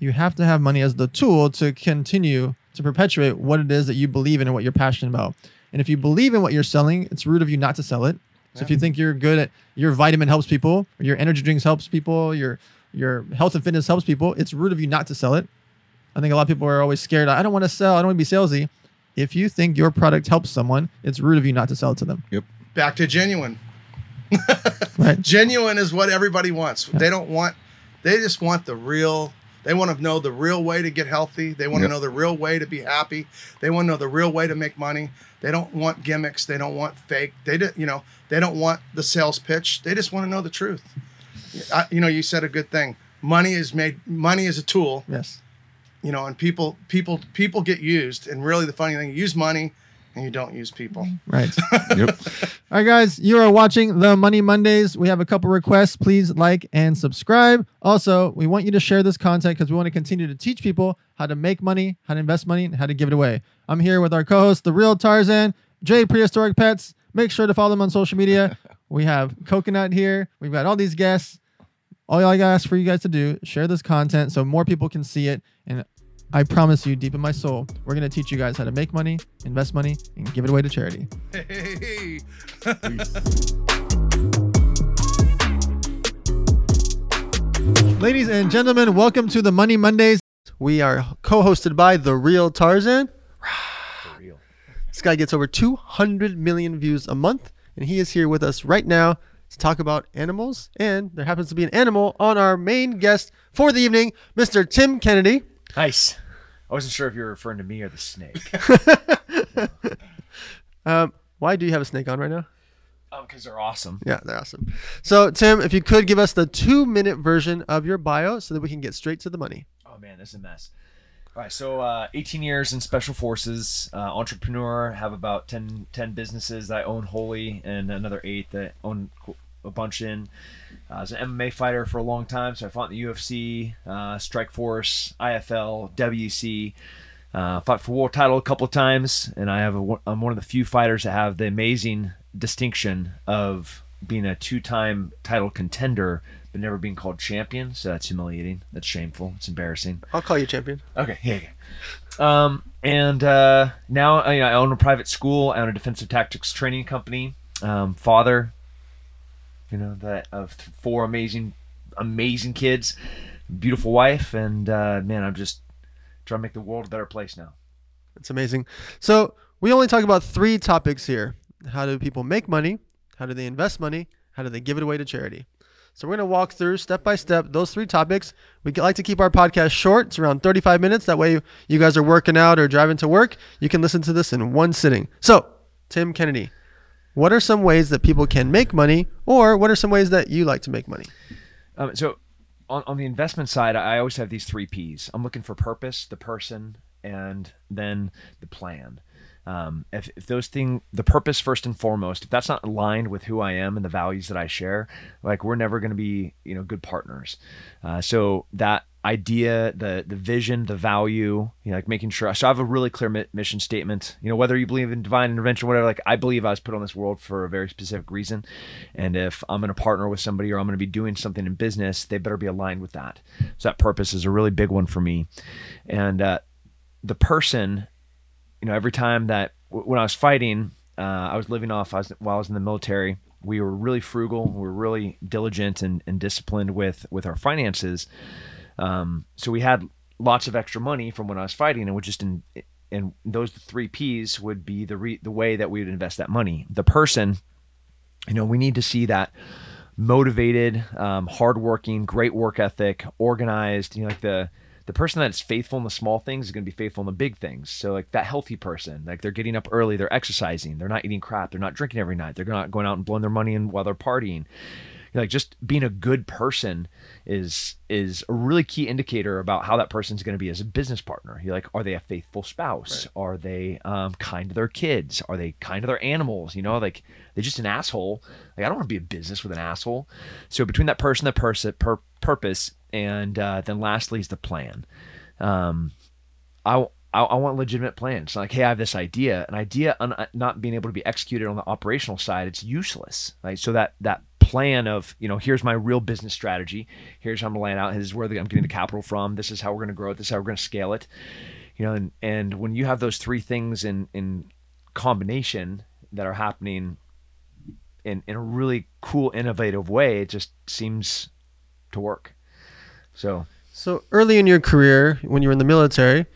You have to have money as the tool to continue to perpetuate what it is that you believe in and what you're passionate about. And if you believe in what you're selling, it's rude of you not to sell it. So if you think you're good at your vitamin helps people, your energy drinks helps people, your your health and fitness helps people, it's rude of you not to sell it. I think a lot of people are always scared. I don't want to sell. I don't want to be salesy. If you think your product helps someone, it's rude of you not to sell it to them. Yep. Back to genuine. Right. (laughs) Genuine is what everybody wants. They don't want They just want the real. They want to know the real way to get healthy. They want Yep. to know the real way to be happy. They want to know the real way to make money. They don't want gimmicks. They don't want fake. They do, you know, they don't want the sales pitch. They just want to know the truth. I, you know, you said a good thing. Money is made. Money is a tool Yes. you know, and people, people, people get used. And really, the funny thing, you use money and you don't use people. Mm-hmm. Right. Yep. (laughs) All right, guys, you are watching the Money Mondays. We have a couple requests. Please like and subscribe. Also, we want you to share this content because we want to continue to teach people how to make money, how to invest money, and how to give it away. I'm here with our co host, The Real Tarzan, Jay Prehistoric Pets. Make sure to follow them on social media. (laughs) we have Coconut here. We've got all these guests. All I gotta ask for you guys to do, share this content so more people can see it. And I promise you, deep in my soul, we're gonna teach you guys how to make money, invest money, and give it away to charity. Hey, Ladies and gentlemen, welcome to the Money Mondays. We are co-hosted by the real Tarzan. Real. This guy gets over 200 million views a month, and he is here with us right now to talk about animals. And there happens to be an animal on our main guest for the evening, Mr. Tim Kennedy. Nice. I wasn't sure if you were referring to me or the snake. (laughs) (laughs) Um, why do you have a snake on right now? um, because they're awesome. Yeah, they're awesome. So, Tim, if you could give us the two-minute version of your bio so that we can get straight to the money. Oh man, this is a mess. All right, so uh, 18 years in special forces, uh, entrepreneur, have about 10, 10 businesses that I own wholly, and another eight that own a bunch in. Uh, I was an MMA fighter for a long time, so I fought in the UFC, uh, Strikeforce, IFL, WC. Uh, fought for world title a couple of times, and I have a, I'm one of the few fighters that have the amazing distinction of being a two-time title contender, but never being called champion. So that's humiliating. That's shameful. It's embarrassing. I'll call you champion. Okay, yeah, yeah. Um, and uh, now I, I own a private school. I own a defensive tactics training company. Um, father, you know, that of four amazing, amazing kids, beautiful wife, and uh, man, I'm just trying to make the world a better place now. It's amazing. So we only talk about three topics here. How do people make money? How do they invest money? How do they give it away to charity? So we're going to walk through step by step those three topics. We like to keep our podcast short. It's around 35 minutes. That way you guys are working out or driving to work. You can listen to this in one sitting. So, Tim Kennedy, what are some ways that people can make money or what are some ways that you like to make money? Um, so on, on the investment side, I always have these three P's. I'm looking for purpose, the person, and then the plan. Um, if, if those things, the purpose first and foremost, if that's not aligned with who I am and the values that I share, like we're never going to be, you know, good partners. Uh, so that idea, the the vision, the value, you know, like making sure. So I have a really clear mi- mission statement. You know, whether you believe in divine intervention, or whatever. Like I believe I was put on this world for a very specific reason, and if I'm going to partner with somebody or I'm going to be doing something in business, they better be aligned with that. So that purpose is a really big one for me, and uh, the person, you know, every time that w- when I was fighting, uh, I was living off. I was while I was in the military. We were really frugal. We were really diligent and, and disciplined with with our finances. Um, so we had lots of extra money from when I was fighting, and would just in and those three P's would be the re, the way that we would invest that money. The person, you know, we need to see that motivated, um, hardworking, great work ethic, organized. You know, like the the person that's faithful in the small things is going to be faithful in the big things. So like that healthy person, like they're getting up early, they're exercising, they're not eating crap, they're not drinking every night, they're not going out and blowing their money in while they're partying. Like just being a good person is is a really key indicator about how that person's going to be as a business partner. You're like, are they a faithful spouse? Are they um, kind to their kids? Are they kind to their animals? You know, like they're just an asshole. Like I don't want to be a business with an asshole. So between that person, the person, per- purpose, and uh, then lastly is the plan. Um, I, I I want legitimate plans. Like, hey, I have this idea. An idea un- not being able to be executed on the operational side, it's useless. Right. So that that plan of you know here's my real business strategy. Here's how I'm laying out. This is where the, I'm getting the capital from. This is how we're going to grow it. This is how we're going to scale it. You know, and and when you have those three things in in combination that are happening in in a really cool, innovative way, it just seems to work. So So early in your career, when you were in the military,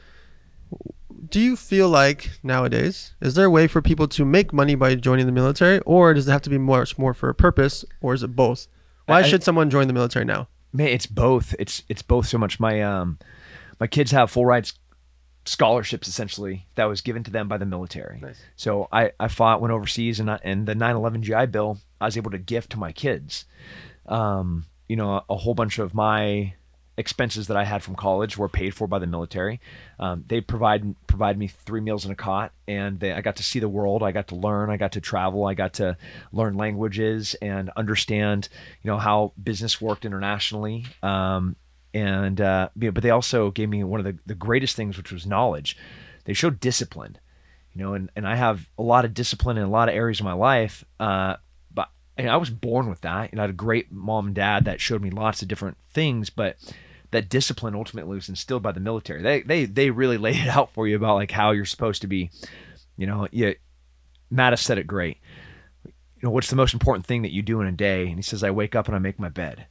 do you feel like nowadays is there a way for people to make money by joining the military, or does it have to be much more for a purpose, or is it both? Why I- should someone join the military now? man, it's both. It's it's both so much. My um, my kids have full rights scholarships essentially that was given to them by the military. Nice. So I I fought went overseas and I, and the 9/11 GI Bill I was able to gift to my kids. Um, you know, a, a whole bunch of my expenses that I had from college were paid for by the military. Um, they provide provide me three meals and a cot, and they, I got to see the world. I got to learn. I got to travel. I got to learn languages and understand, you know, how business worked internationally. Um, and uh, but they also gave me one of the, the greatest things, which was knowledge. They showed discipline, you know, and, and I have a lot of discipline in a lot of areas of my life. Uh, but and I was born with that. And I had a great mom and dad that showed me lots of different things, but that discipline ultimately was instilled by the military. They they they really (laughs) laid it out for you about like how you're supposed to be. You know, yeah. Mattis said it great. You know, what's the most important thing that you do in a day? And he says, I wake up and I make my bed.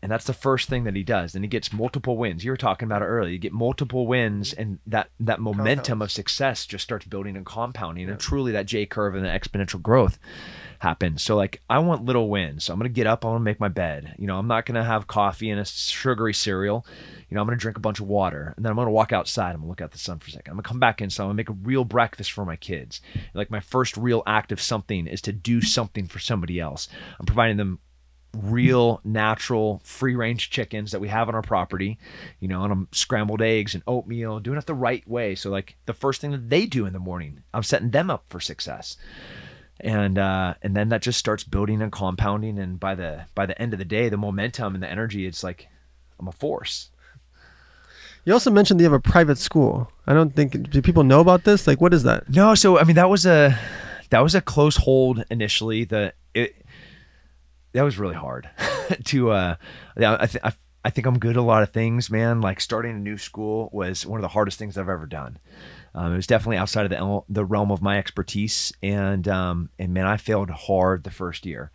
And that's the first thing that he does. And he gets multiple wins. You were talking about it earlier. You get multiple wins, and that that momentum of success just starts building and compounding. And truly, that J curve and the exponential growth happens. So, like, I want little wins. So I'm gonna get up. I want to make my bed. You know, I'm not gonna have coffee and a sugary cereal. You know, I'm gonna drink a bunch of water, and then I'm gonna walk outside. I'm gonna look at the sun for a second. I'm gonna come back inside. I'm gonna make a real breakfast for my kids. Like my first real act of something is to do something for somebody else. I'm providing them real natural free range chickens that we have on our property you know and i'm scrambled eggs and oatmeal doing it the right way so like the first thing that they do in the morning i'm setting them up for success and uh and then that just starts building and compounding and by the by the end of the day the momentum and the energy it's like i'm a force You also mentioned that you have a private school. I don't think do people know about this? Like, what is that? No, so I mean that was a that was a close hold initially. The it that was really hard (laughs) to uh yeah, I, th- I I think I'm good at a lot of things, man. Like starting a new school was one of the hardest things I've ever done. Um, it was definitely outside of the the realm of my expertise, and um, and man, I failed hard the first year.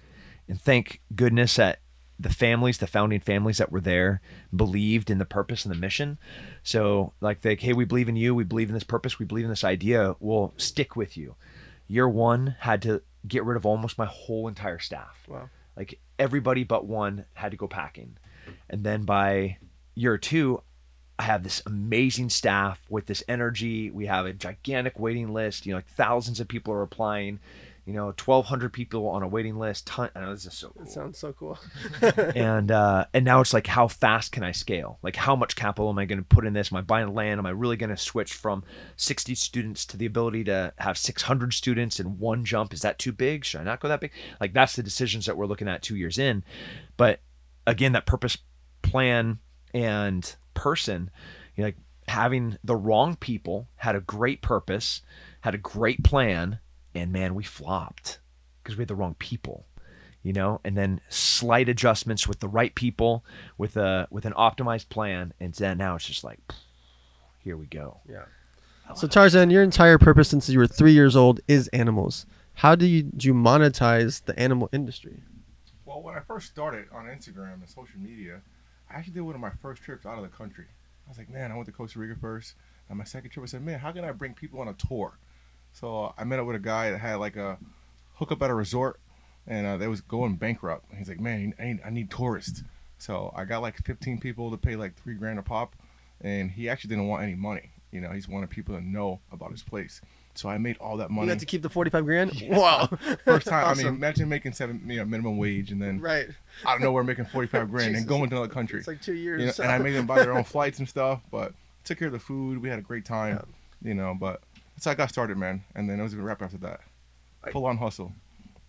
And thank goodness that the families, the founding families that were there, believed in the purpose and the mission. So like, they, hey, we believe in you. We believe in this purpose. We believe in this idea. We'll stick with you. Year one had to get rid of almost my whole entire staff. Wow. Like everybody but one had to go packing. And then by year two, I have this amazing staff with this energy. We have a gigantic waiting list. You know, like thousands of people are applying. You know, 1,200 people on a waiting list. Ton- I know this is so cool That sounds so cool. (laughs) and uh, and now it's like how fast can I scale? Like how much capital am I going to put in this? Am I buying land? Am I really going to switch from 60 students to the ability to have 600 students in one jump? Is that too big? Should I not go that big? Like that's the decisions that we're looking at two years in. But again, that purpose, plan, and person, you know, like having the wrong people had a great purpose, had a great plan, and man, we flopped because we had the wrong people you know and then slight adjustments with the right people with a with an optimized plan and then now it's just like here we go Yeah. So Tarzan, your entire purpose since you were three years old is animals. How do you do you monetize the animal industry? Well, when I first started on Instagram and social media, I actually did one of my first trips out of the country. I was like, man, I went to Costa Rica first. And my second trip, I said, man, how can I bring people on a tour? So I met up with a guy that had like a hookup at a resort, and uh, they was going bankrupt. And he's like, man, I need, I need tourists. So I got like 15 people to pay like three grand a pop, and he actually didn't want any money. You know, he's wanted people to know about his place. So I made all that money. You had to keep the forty-five grand. Wow. (laughs) First time, I mean, imagine making seven, you know, minimum wage, and then right. (laughs) out of nowhere making 45 grand and going to another country. It's like two You years. know, and I made them buy their own flights and stuff, but took care of the food. We had a great time, you know. But that's how I got started, man. And then it was a wrap after that. Full on hustle.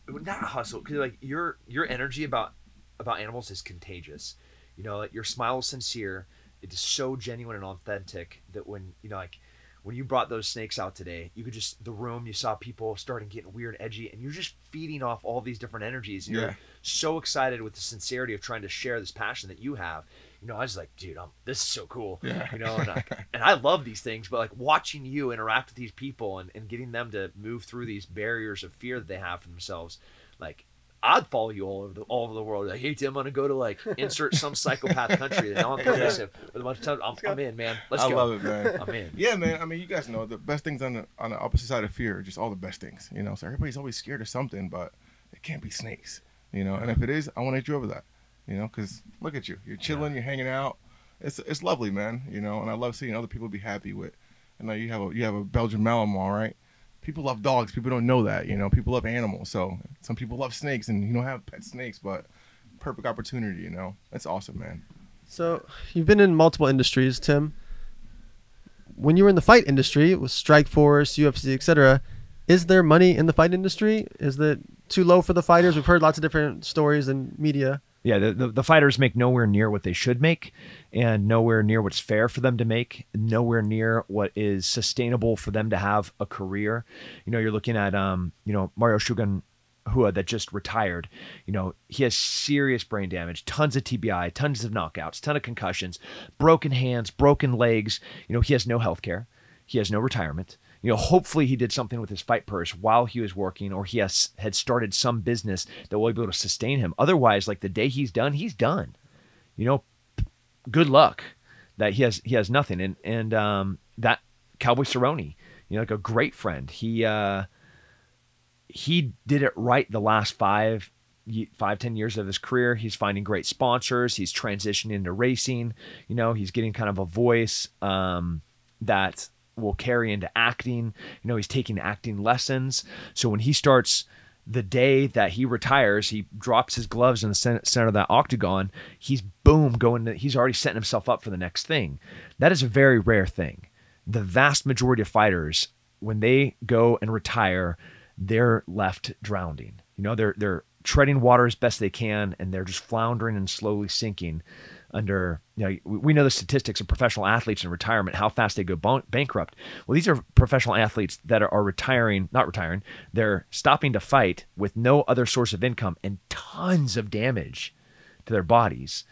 not hustle because like your your energy about about animals is contagious you know like your smile is sincere it is so genuine and authentic that when you know like when you brought those snakes out today you could just the room you saw people starting getting weird edgy and you're just feeding off all these different energies and Yeah. you're so excited with the sincerity of trying to share this passion that you have you know i was like dude I'm, this is so cool Yeah. you know and I, (laughs) and I love these things but like watching you interact with these people and, and getting them to move through these barriers of fear that they have for themselves like I'd follow you all over the all over the world. Like, hey Tim, I'm gonna go to like insert (laughs) some psychopath country that I'm permissive with a bunch of. I'm, I'm in, man. Let's I go. love it, man. I'm in. Yeah, man. I mean, you guys know the best things on the on the opposite side of fear are just all the best things. You know, so everybody's always scared of something, but it can't be snakes. You know, and if it is, I want to get you over that. You know, because look at you, you're chilling, you're hanging out. It's it's lovely, man. You know, and I love seeing other people be happy with. And now you have a you have a Belgian Malinois, right? People love dogs. People don't know that. You know, people love animals. So some people love snakes, and you don't have pet snakes, but perfect opportunity. You know, that's awesome, man. So you've been in multiple industries, Tim. When you were in the fight industry with Strikeforce, UFC, etc., is there money in the fight industry? Is it too low for the fighters? We've heard lots of different stories in media. Yeah, the, the, the fighters make nowhere near what they should make, and nowhere near what's fair for them to make, nowhere near what is sustainable for them to have a career. You know, you're looking at um, you know, Mario Shogun Rua that just retired. You know, he has serious brain damage, tons of TBI, tons of knockouts, ton of concussions, broken hands, broken legs. You know, he has no health care. He has no retirement. You know, hopefully he did something with his fight purse while he was working, or he has had started some business that will be able to sustain him. Otherwise, like the day he's done, he's done. You know, good luck that he has he has nothing. And and um, that Cowboy Cerrone, you know, like a great friend. He uh, he did it right the last five five ten years of his career he's finding great sponsors he's transitioning into racing you know he's getting kind of a voice um, that will carry into acting. You know he's taking acting lessons. So when he starts the day that he retires he drops his gloves in the center of that octagon he's boom going to, he's already setting himself up for the next thing. That is a very rare thing. The vast majority of fighters when they go and retire they're left drowning. You know, they're they're treading water as best they can, and they're just floundering and slowly sinking under. You know, we know the statistics of professional athletes in retirement, how fast they go bankrupt. Well, these are professional athletes that are, are retiring, not retiring. They're stopping to fight with no other source of income and tons of damage to their bodies,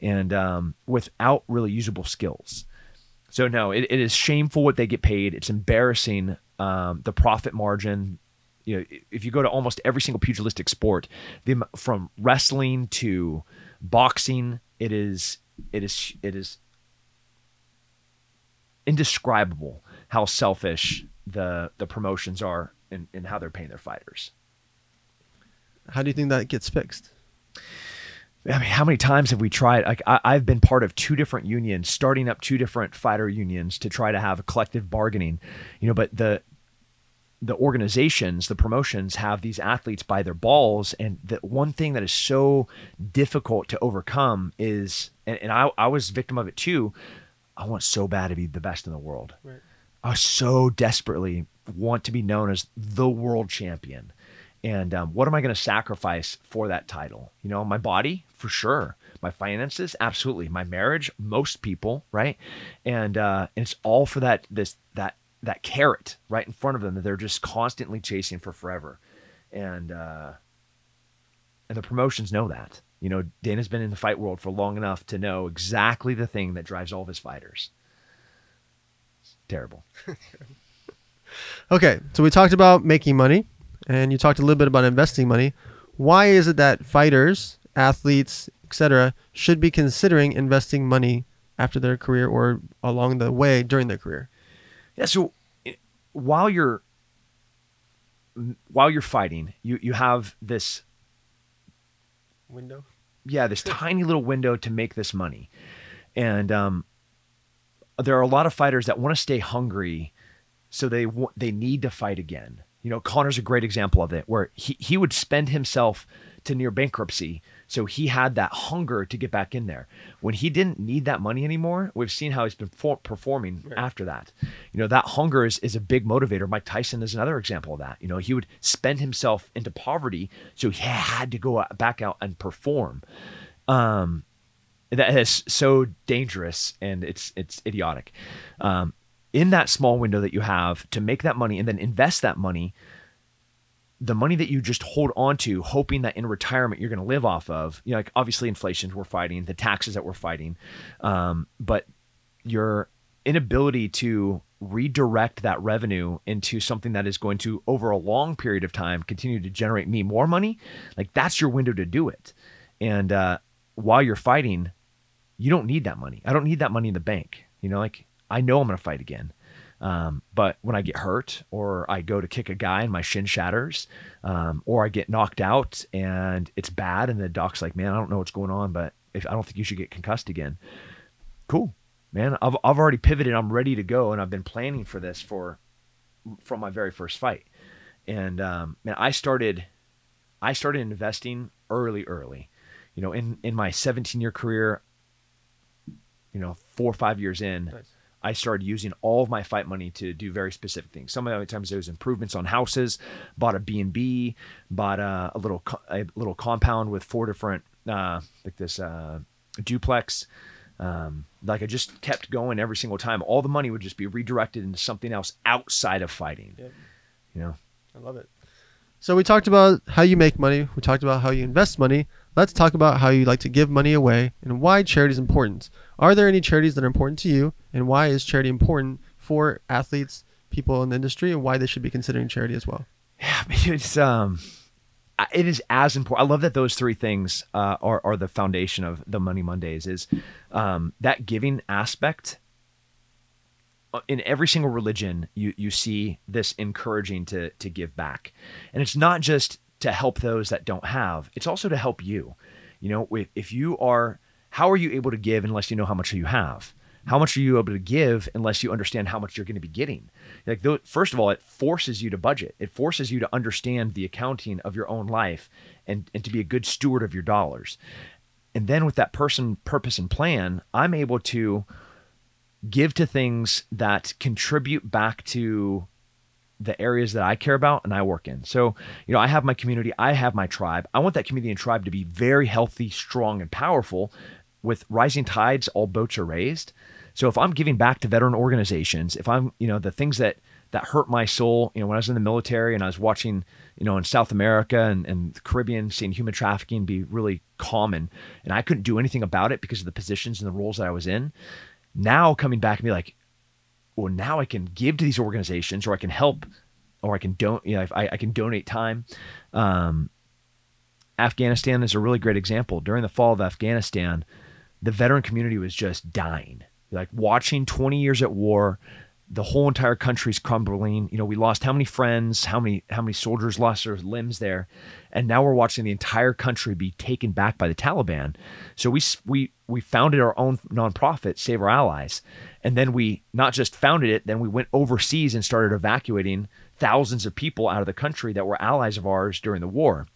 and um, without really usable skills. So no, it, it is shameful what they get paid. It's embarrassing um, the profit margin. You know, if you go to almost every single pugilistic sport, the, from wrestling to boxing, it is it is it is indescribable how selfish the the promotions are and, and how they're paying their fighters. How do you think that gets fixed? I mean, how many times have we tried? Like, I, I've been part of two different unions, starting up two different fighter unions to try to have a collective bargaining. You know, but the the organizations, the promotions have these athletes by their balls, and the one thing that is so difficult to overcome is, and, and I, I was victim of it too. I want so bad to be the best in the world. Right. I so desperately want to be known as the world champion. And um, what am I going to sacrifice for that title? You know, my body, for sure. My finances, absolutely. My marriage, most people, right? And uh, and it's all for that this that that carrot right in front of them that they're just constantly chasing for forever. And uh, and the promotions know that. You know, Dana's been in the fight world for long enough to know exactly the thing that drives all of his fighters. It's terrible. (laughs) Okay, so we talked about making money, and you talked a little bit about investing money. Why is it that fighters, athletes, etc., should be considering investing money after their career or along the way during their career? Yeah. So while you're while you're fighting, you you have this Window. yeah this tiny little window to make this money, and um, there are a lot of fighters that want to stay hungry, so they wa- they need to fight again. You know, Conor's a great example of it, where he he would spend himself to near bankruptcy, so he had that hunger to get back in there. When he didn't need that money anymore, we've seen how he's been for- performing after that. You know, that hunger is, is a big motivator. Mike Tyson is another example of that. You know, he would spend himself into poverty, so he had to go out- back out and perform. Um, that is so dangerous and it's it's idiotic. Um, in that small window that you have to make that money and then invest that money, the money that you just hold on to, hoping that in retirement you're going to live off of, you know, like obviously inflation we're fighting, the taxes that we're fighting, um, but your inability to redirect that revenue into something that is going to over a long period of time continue to generate me more money, like that's your window to do it. And uh, while you're fighting, you don't need that money. I don't need that money in the bank. You know, like I know I'm going to fight again. Um, but when I get hurt or I go to kick a guy and my shin shatters, um, or I get knocked out and it's bad, and the doc's like, "Man, I don't know what's going on, but if I don't think you should get concussed again." Cool, man. I've I've already pivoted. I'm ready to go, and I've been planning for this for from my very first fight. And um, man, I started I started investing early, early. You know, in in my 17 year career, you know, four or five years in, Nice. I started using all of my fight money to do very specific things. Some of the times there was improvements on houses, bought a B and B, bought a, a little a little compound with four different uh, like this uh, duplex. Um, like I just kept going every single time. All the money would just be redirected into something else outside of fighting. Yep. You know, I love it. So we talked about how you make money. We talked about how you invest money. Let's talk about how you like to give money away and why charity is important. Are there any charities that are important to you, and why is charity important for athletes, people in the industry, and why they should be considering charity as well? Yeah, (laughs) it's um, it is as important. I love that those three things uh, are are the foundation of the Money Mondays. Is um, that giving aspect Uh, in every single religion you you see this encouraging to to give back, and it's not just to help those that don't have. It's also to help you. You know, if, you are, how are you able to give unless you know how much you have? How much are you able to give unless you understand how much you're going to be getting? Like, tho- first of all, it forces you to budget. It forces you to understand the accounting of your own life and, and to be a good steward of your dollars. And then with that person, purpose, and plan, I'm able to give to things that contribute back to the areas that I care about and I work in. So, you know, I have my community, I have my tribe. I want that community and tribe to be very healthy, strong, and powerful. With rising tides, all boats are raised. So if I'm giving back to veteran organizations, if I'm, you know, the things that that hurt my soul, you know, when I was in the military and I was watching, you know, in South America and, and the Caribbean, seeing human trafficking be really common, and I couldn't do anything about it because of the positions and the roles that I was in. Now coming back and be like, well, now I can give to these organizations, or I can help, or I can don't, you know, I, I can donate time. Um, Afghanistan is a really great example. During the fall of Afghanistan, the veteran community was just dying. Like watching 20 years at war, the whole entire country's crumbling. You know, we lost how many friends, how many how many soldiers lost their limbs there, and now we're watching the entire country be taken back by the Taliban. So we we we founded our own nonprofit, Save Our Allies, and then we not just founded it, then we went overseas and started evacuating thousands of people out of the country that were allies of ours during the war.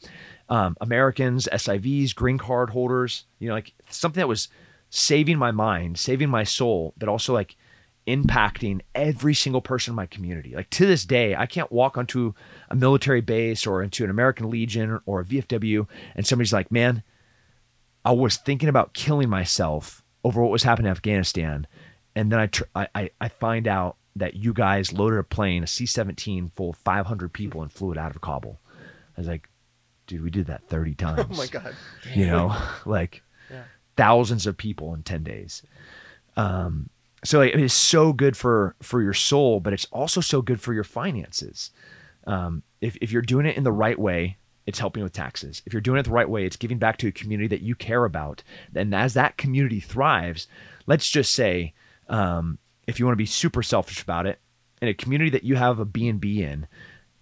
Um, Americans, SIVs, green card holders, you know, like something that was saving my mind, saving my soul, but also like impacting every single person in my community. Like to this day, I can't walk onto a military base or into an American Legion or a VFW and somebody's like, man, I was thinking about killing myself over what was happening in Afghanistan. And then I, tr- I, I, find out that you guys loaded a plane, a C 17 full of 500 people and flew it out of Kabul. I was like, dude, we did that 30 times (laughs) Oh my God. you know (laughs) like Yeah. thousands of people in 10 days um so like, it's so good for for your soul but it's also so good for your finances. Um if, if you're doing it in the right way it's helping with taxes. If you're doing it the right way it's giving back to a community that you care about. And as that community thrives let's just say um if you want to be super selfish about it in a community that you have a b&b in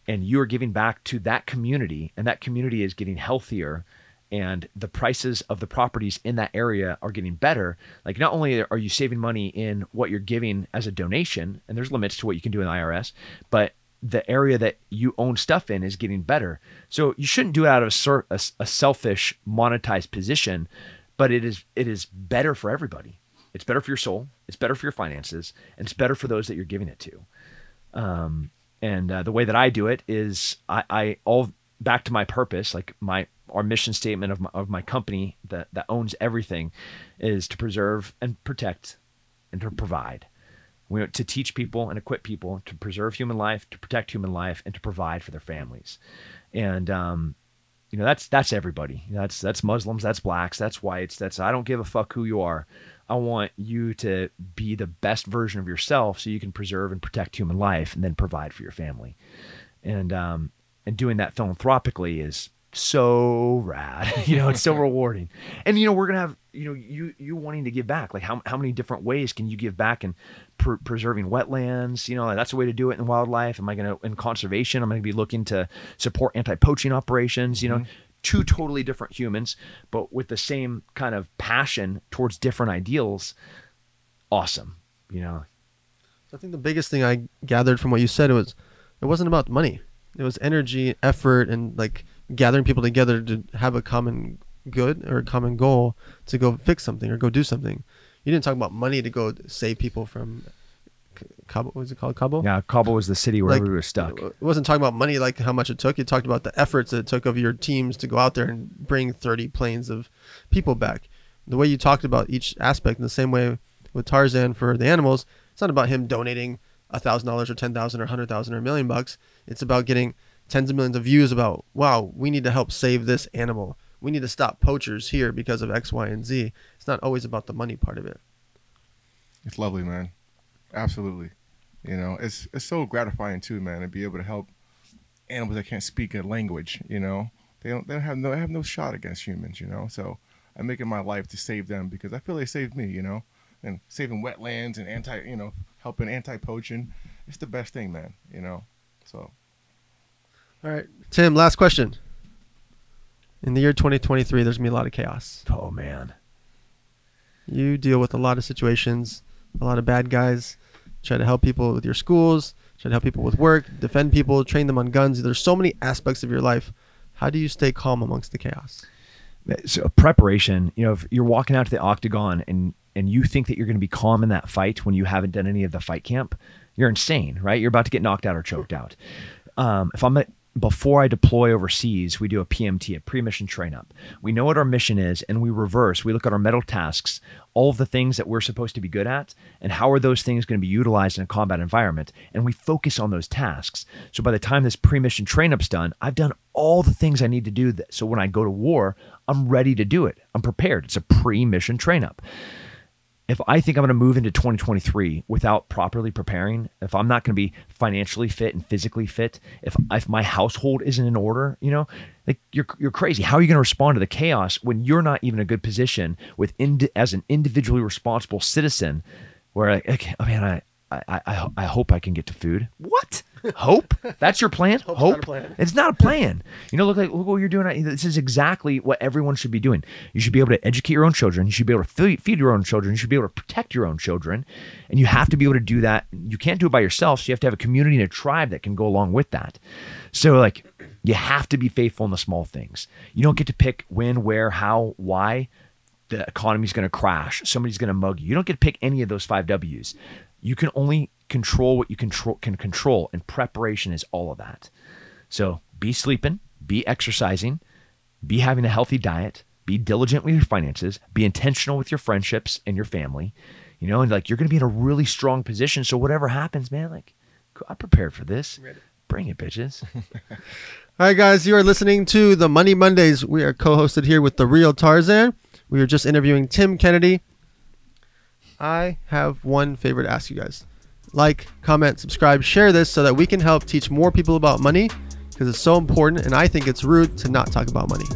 and you are giving back to that community and that community is getting healthier and the prices of the properties in that area are getting better. Like not only are you saving money in what you're giving as a donation and there's limits to what you can do in the IRS but the area that you own stuff in is getting better. So you shouldn't do it out of a, a, a selfish monetized position but it is it is better for everybody. It's better for your soul it's better for your finances and it's better for those that you're giving it to. Um, and uh, the way that I do it is I, I all back to my purpose, like my our mission statement of my, of my company that that owns everything, is to preserve and protect, and to provide. We to teach people and equip people to preserve human life, to protect human life, and to provide for their families. And um, you know that's that's everybody. That's that's Muslims, that's blacks, that's whites. That's I don't give a fuck who you are. I want you to be the best version of yourself so you can preserve and protect human life and then provide for your family. And um, and doing that philanthropically is so rad. (laughs) you know, it's so (laughs) rewarding. And you know, we're gonna have you know you you wanting to give back. Like how how many different ways can you give back in pr- preserving wetlands? You know, that's a way to do it in wildlife. Am I gonna in conservation? I'm gonna be looking to support anti poaching operations. You know. Mm-hmm. Two totally different humans, but with the same kind of passion towards different ideals. Awesome, you know. I think the biggest thing I gathered from what you said was it wasn't about money. It was energy, effort, and like gathering people together to have a common good or a common goal to go fix something or go do something. You didn't talk about money to go save people from Cabo. What was it called? Cabo. Yeah, Cabo was the city where Like, we were stuck. It wasn't talking about money like how much it took. You talked about the efforts that it took of your teams to go out there and bring 30 planes of people back. The way you talked about each aspect in the same way with Tarzan for the animals, it's not about him donating a thousand dollars or ten thousand or hundred thousand or a million bucks. It's about getting tens of millions of views about wow, we need to help save this animal. We need to stop poachers here because of X, Y, and Z. It's not always about the money part of it. It's lovely, man. Absolutely. You know, it's it's so gratifying too, man, to be able to help animals that can't speak a language. You know, they don't they don't have no they have no shot against humans. You know, so I make it my life to save them because I feel they saved me. You know, and saving wetlands and anti you know helping anti poaching, it's the best thing, man. You know, so All right, Tim. Last question. In the year 2023, there's gonna be a lot of chaos. Oh man. You deal with a lot of situations, a lot of bad guys. Try to help people with your schools. Try to help people with work, defend people, train them on guns. There's so many aspects of your life. How do you stay calm amongst the chaos? so preparation you know if you're walking out to the octagon and and you think that you're going to be calm in that fight when you haven't done any of the fight camp you're insane right? You're about to get knocked out or choked out. Um, if i'm before i deploy overseas we do a pmt a pre-mission train up. We know what our mission is and we reverse we look at our mental tasks all of the things that we're supposed to be good at and how are those things going to be utilized in a combat environment and we focus on those tasks. So by the time this pre-mission train up's done i've done all the things i need to do that so when i go to war i'm ready to do it. I'm prepared. It's a pre-mission train up if I think I'm going to move into 2023 without properly preparing, if I'm not going to be financially fit and physically fit, if if my household isn't in order, you know, like you're you're crazy. How are you going to respond to the chaos when you're not even in a good position with ind- as an individually responsible citizen? Where like, okay, oh man, I. I, I, I hope I can get to food. What? Hope? That's your plan? Hope's Hope? not plan. It's not a plan. You know, look like look what you're doing. This is exactly what everyone should be doing. You should be able to educate your own children. You should be able to feed, feed your own children. You should be able to protect your own children, and you have to be able to do that. You can't do it by yourself. So you have to have a community and a tribe that can go along with that. So like, you have to be faithful in the small things. You don't get to pick when, where, how, why. The economy's going to crash. Somebody's going to mug you. You don't get to pick any of those five W's. You can only control what you control can control, and preparation is all of that. So be sleeping, be exercising, be having a healthy diet, be diligent with your finances, be intentional with your friendships and your family. You know, and like you're going to be in a really strong position. So whatever happens, man, like I'm prepared for this. Bring it, bitches. (laughs) All right, guys, you are listening to the Money Mondays. We are co-hosted here with the real Tarzan. We were just interviewing Tim Kennedy. I have one favor to ask you guys: like, comment, subscribe, share this so that we can help teach more people about money because it's so important. And I think it's rude to not talk about money.